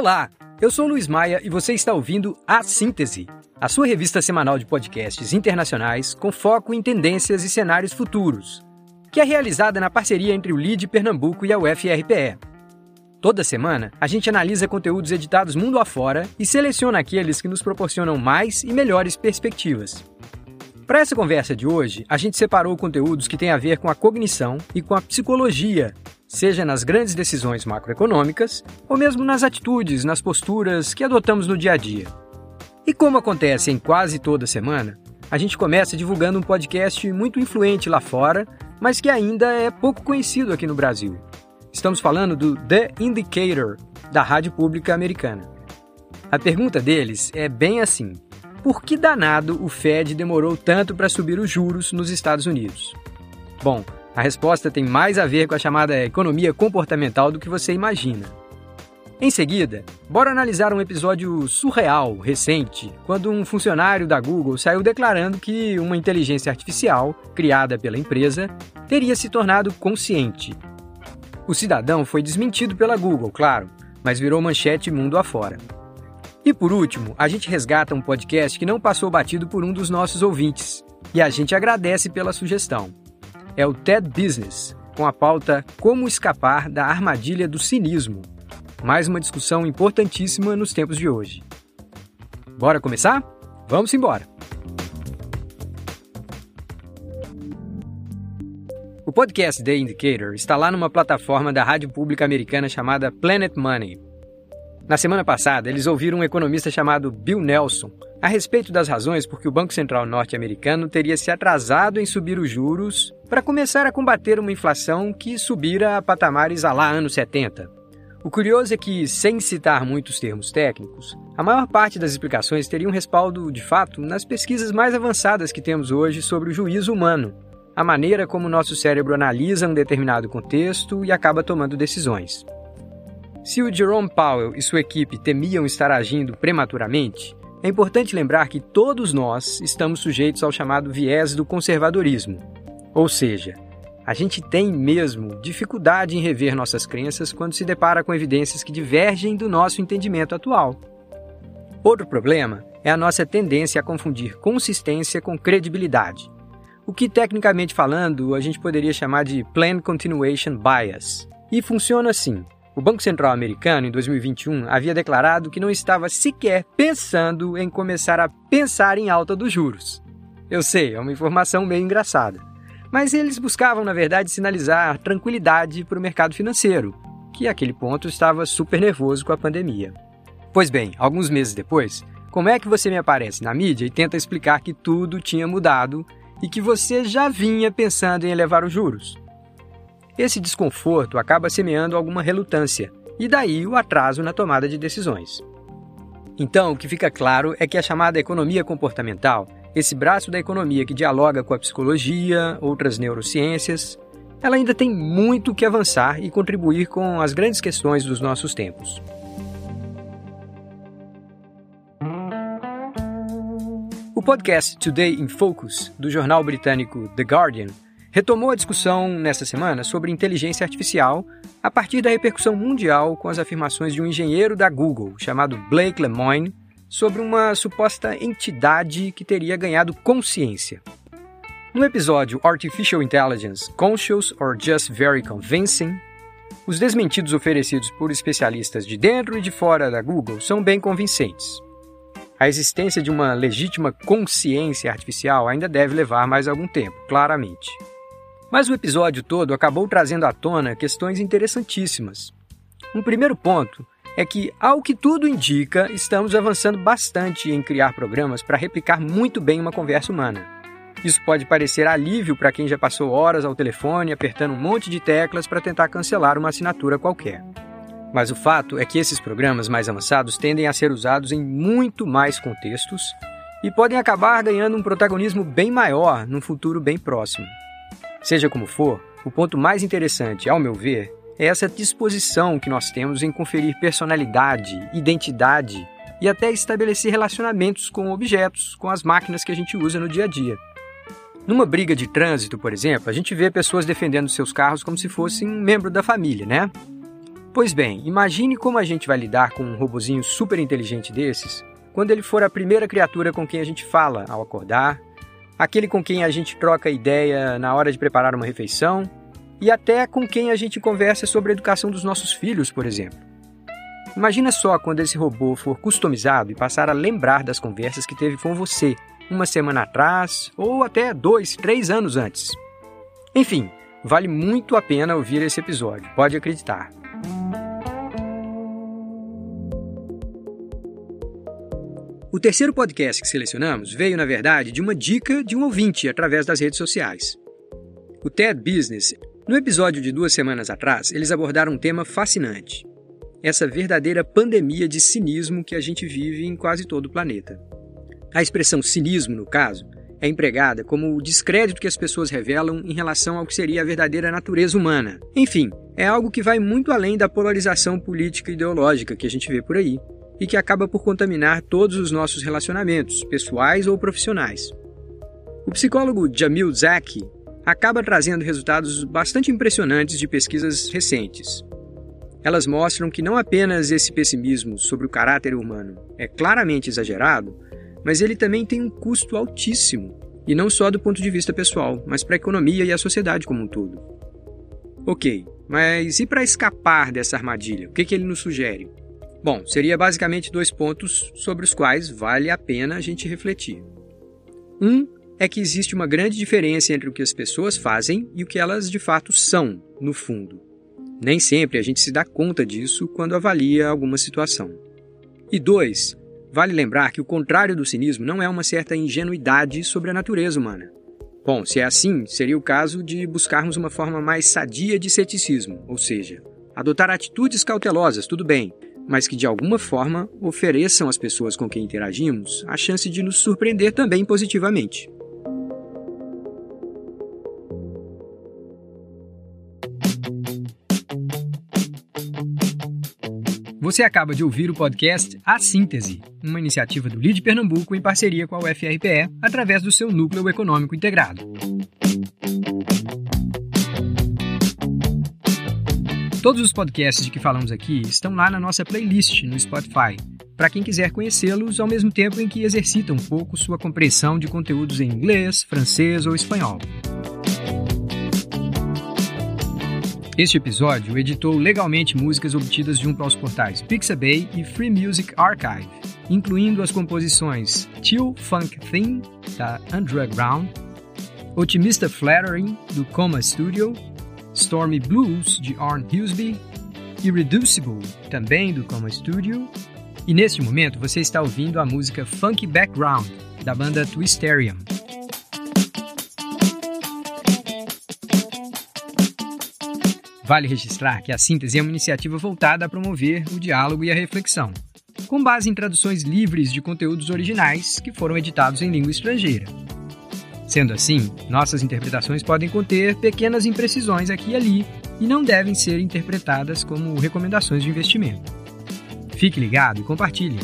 Olá, eu sou Luiz Maia e você está ouvindo A Síntese, a sua revista semanal de podcasts internacionais com foco em tendências e cenários futuros, que é realizada na parceria entre o LID Pernambuco e a UFRPE. Toda semana, a gente analisa conteúdos editados mundo afora e seleciona aqueles que nos proporcionam mais e melhores perspectivas. Para essa conversa de hoje, a gente separou conteúdos que têm a ver com a cognição e com a psicologia, seja nas grandes decisões macroeconômicas ou mesmo nas atitudes, nas posturas que adotamos no dia a dia. E como acontece em quase toda semana, a gente começa divulgando um podcast muito influente lá fora, mas que ainda é pouco conhecido aqui no Brasil. Estamos falando do The Indicator, da Rádio Pública Americana. A pergunta deles é bem assim: por que danado o Fed demorou tanto para subir os juros nos Estados Unidos? Bom, a resposta tem mais a ver com a chamada economia comportamental do que você imagina. Em seguida, bora analisar um episódio surreal recente, quando um funcionário da Google saiu declarando que uma inteligência artificial, criada pela empresa, teria se tornado consciente o cidadão foi desmentido pela Google, claro, mas virou manchete mundo afora. E por último, a gente resgata um podcast que não passou batido por um dos nossos ouvintes, e a gente agradece pela sugestão. É o TED Business, com a pauta Como escapar da armadilha do cinismo. Mais uma discussão importantíssima nos tempos de hoje. Bora começar? Vamos embora! O podcast The Indicator está lá numa plataforma da rádio pública americana chamada Planet Money. Na semana passada, eles ouviram um economista chamado Bill Nelson a respeito das razões por que o Banco Central norte-americano teria se atrasado em subir os juros para começar a combater uma inflação que subira a patamares a lá anos 70. O curioso é que, sem citar muitos termos técnicos, a maior parte das explicações teria um respaldo, de fato, nas pesquisas mais avançadas que temos hoje sobre o juízo humano, a maneira como nosso cérebro analisa um determinado contexto e acaba tomando decisões. Se o Jerome Powell e sua equipe temiam estar agindo prematuramente, é importante lembrar que todos nós estamos sujeitos ao chamado viés do conservadorismo. Ou seja, a gente tem mesmo dificuldade em rever nossas crenças quando se depara com evidências que divergem do nosso entendimento atual. Outro problema é a nossa tendência a confundir consistência com credibilidade o que tecnicamente falando a gente poderia chamar de Plan Continuation Bias. E funciona assim. O Banco Central americano, em 2021, havia declarado que não estava sequer pensando em começar a pensar em alta dos juros. Eu sei, é uma informação meio engraçada. Mas eles buscavam, na verdade, sinalizar tranquilidade para o mercado financeiro, que àquele ponto estava super nervoso com a pandemia. Pois bem, alguns meses depois, como é que você me aparece na mídia e tenta explicar que tudo tinha mudado e que você já vinha pensando em elevar os juros. Esse desconforto acaba semeando alguma relutância, e daí o atraso na tomada de decisões. Então, o que fica claro é que a chamada economia comportamental, esse braço da economia que dialoga com a psicologia, outras neurociências, ela ainda tem muito que avançar e contribuir com as grandes questões dos nossos tempos. O podcast Today in Focus, do jornal britânico The Guardian, retomou a discussão nesta semana sobre inteligência artificial a partir da repercussão mundial com as afirmações de um engenheiro da Google chamado Blake Lemoine sobre uma suposta entidade que teria ganhado consciência. No episódio Artificial Intelligence Conscious or Just Very Convincing, os desmentidos oferecidos por especialistas de dentro e de fora da Google são bem convincentes a existência de uma legítima consciência artificial ainda deve levar mais algum tempo, claramente. Mas o episódio todo acabou trazendo à tona questões interessantíssimas. Um primeiro ponto é que, ao que tudo indica, estamos avançando bastante em criar programas para replicar muito bem uma conversa humana. Isso pode parecer alívio para quem já passou horas ao telefone apertando um monte de teclas para tentar cancelar uma assinatura qualquer. Mas o fato é que esses programas mais avançados tendem a ser usados em muito mais contextos e podem acabar ganhando um protagonismo bem maior num futuro bem próximo. Seja como for, o ponto mais interessante, ao meu ver, é essa disposição que nós temos em conferir personalidade, identidade e até estabelecer relacionamentos com objetos, com as máquinas que a gente usa no dia a dia. Numa briga de trânsito, por exemplo, a gente vê pessoas defendendo seus carros como se fossem um membro da família, né? Pois bem, imagine como a gente vai lidar com um robozinho super inteligente desses quando ele for a primeira criatura com quem a gente fala ao acordar, aquele com quem a gente troca ideia na hora de preparar uma refeição e até com quem a gente conversa sobre a educação dos nossos filhos, por exemplo. Imagina só quando esse robô for customizado e passar a lembrar das conversas que teve com você uma semana atrás ou até dois, três anos antes. Enfim, vale muito a pena ouvir esse episódio, pode acreditar. O terceiro podcast que selecionamos veio, na verdade, de uma dica de um ouvinte através das redes sociais. O TED Business, no episódio de duas semanas atrás, eles abordaram um tema fascinante: essa verdadeira pandemia de cinismo que a gente vive em quase todo o planeta. A expressão cinismo, no caso, é empregada como o descrédito que as pessoas revelam em relação ao que seria a verdadeira natureza humana. Enfim, é algo que vai muito além da polarização política e ideológica que a gente vê por aí e que acaba por contaminar todos os nossos relacionamentos, pessoais ou profissionais. O psicólogo Jamil Zaki acaba trazendo resultados bastante impressionantes de pesquisas recentes. Elas mostram que não apenas esse pessimismo sobre o caráter humano é claramente exagerado, mas ele também tem um custo altíssimo, e não só do ponto de vista pessoal, mas para a economia e a sociedade como um todo. Ok, mas e para escapar dessa armadilha? O que, que ele nos sugere? Bom, seria basicamente dois pontos sobre os quais vale a pena a gente refletir. Um é que existe uma grande diferença entre o que as pessoas fazem e o que elas de fato são, no fundo. Nem sempre a gente se dá conta disso quando avalia alguma situação. E dois, vale lembrar que o contrário do cinismo não é uma certa ingenuidade sobre a natureza humana. Bom, se é assim, seria o caso de buscarmos uma forma mais sadia de ceticismo, ou seja, adotar atitudes cautelosas, tudo bem, mas que de alguma forma ofereçam às pessoas com quem interagimos a chance de nos surpreender também positivamente. Você acaba de ouvir o podcast A Síntese, uma iniciativa do LID Pernambuco em parceria com a UFRPE, através do seu Núcleo Econômico Integrado. Todos os podcasts de que falamos aqui estão lá na nossa playlist no Spotify, para quem quiser conhecê-los ao mesmo tempo em que exercita um pouco sua compreensão de conteúdos em inglês, francês ou espanhol. Este episódio editou legalmente músicas obtidas junto aos portais Pixabay e Free Music Archive, incluindo as composições Chill Funk Theme, da Underground, Otimista Flattering, do Coma Studio Stormy Blues, de Arn Husby, Irreducible, também do Coma Studio, e neste momento você está ouvindo a música Funky Background, da banda Twisterium. Vale registrar que a síntese é uma iniciativa voltada a promover o diálogo e a reflexão, com base em traduções livres de conteúdos originais que foram editados em língua estrangeira. Sendo assim, nossas interpretações podem conter pequenas imprecisões aqui e ali e não devem ser interpretadas como recomendações de investimento. Fique ligado e compartilhe.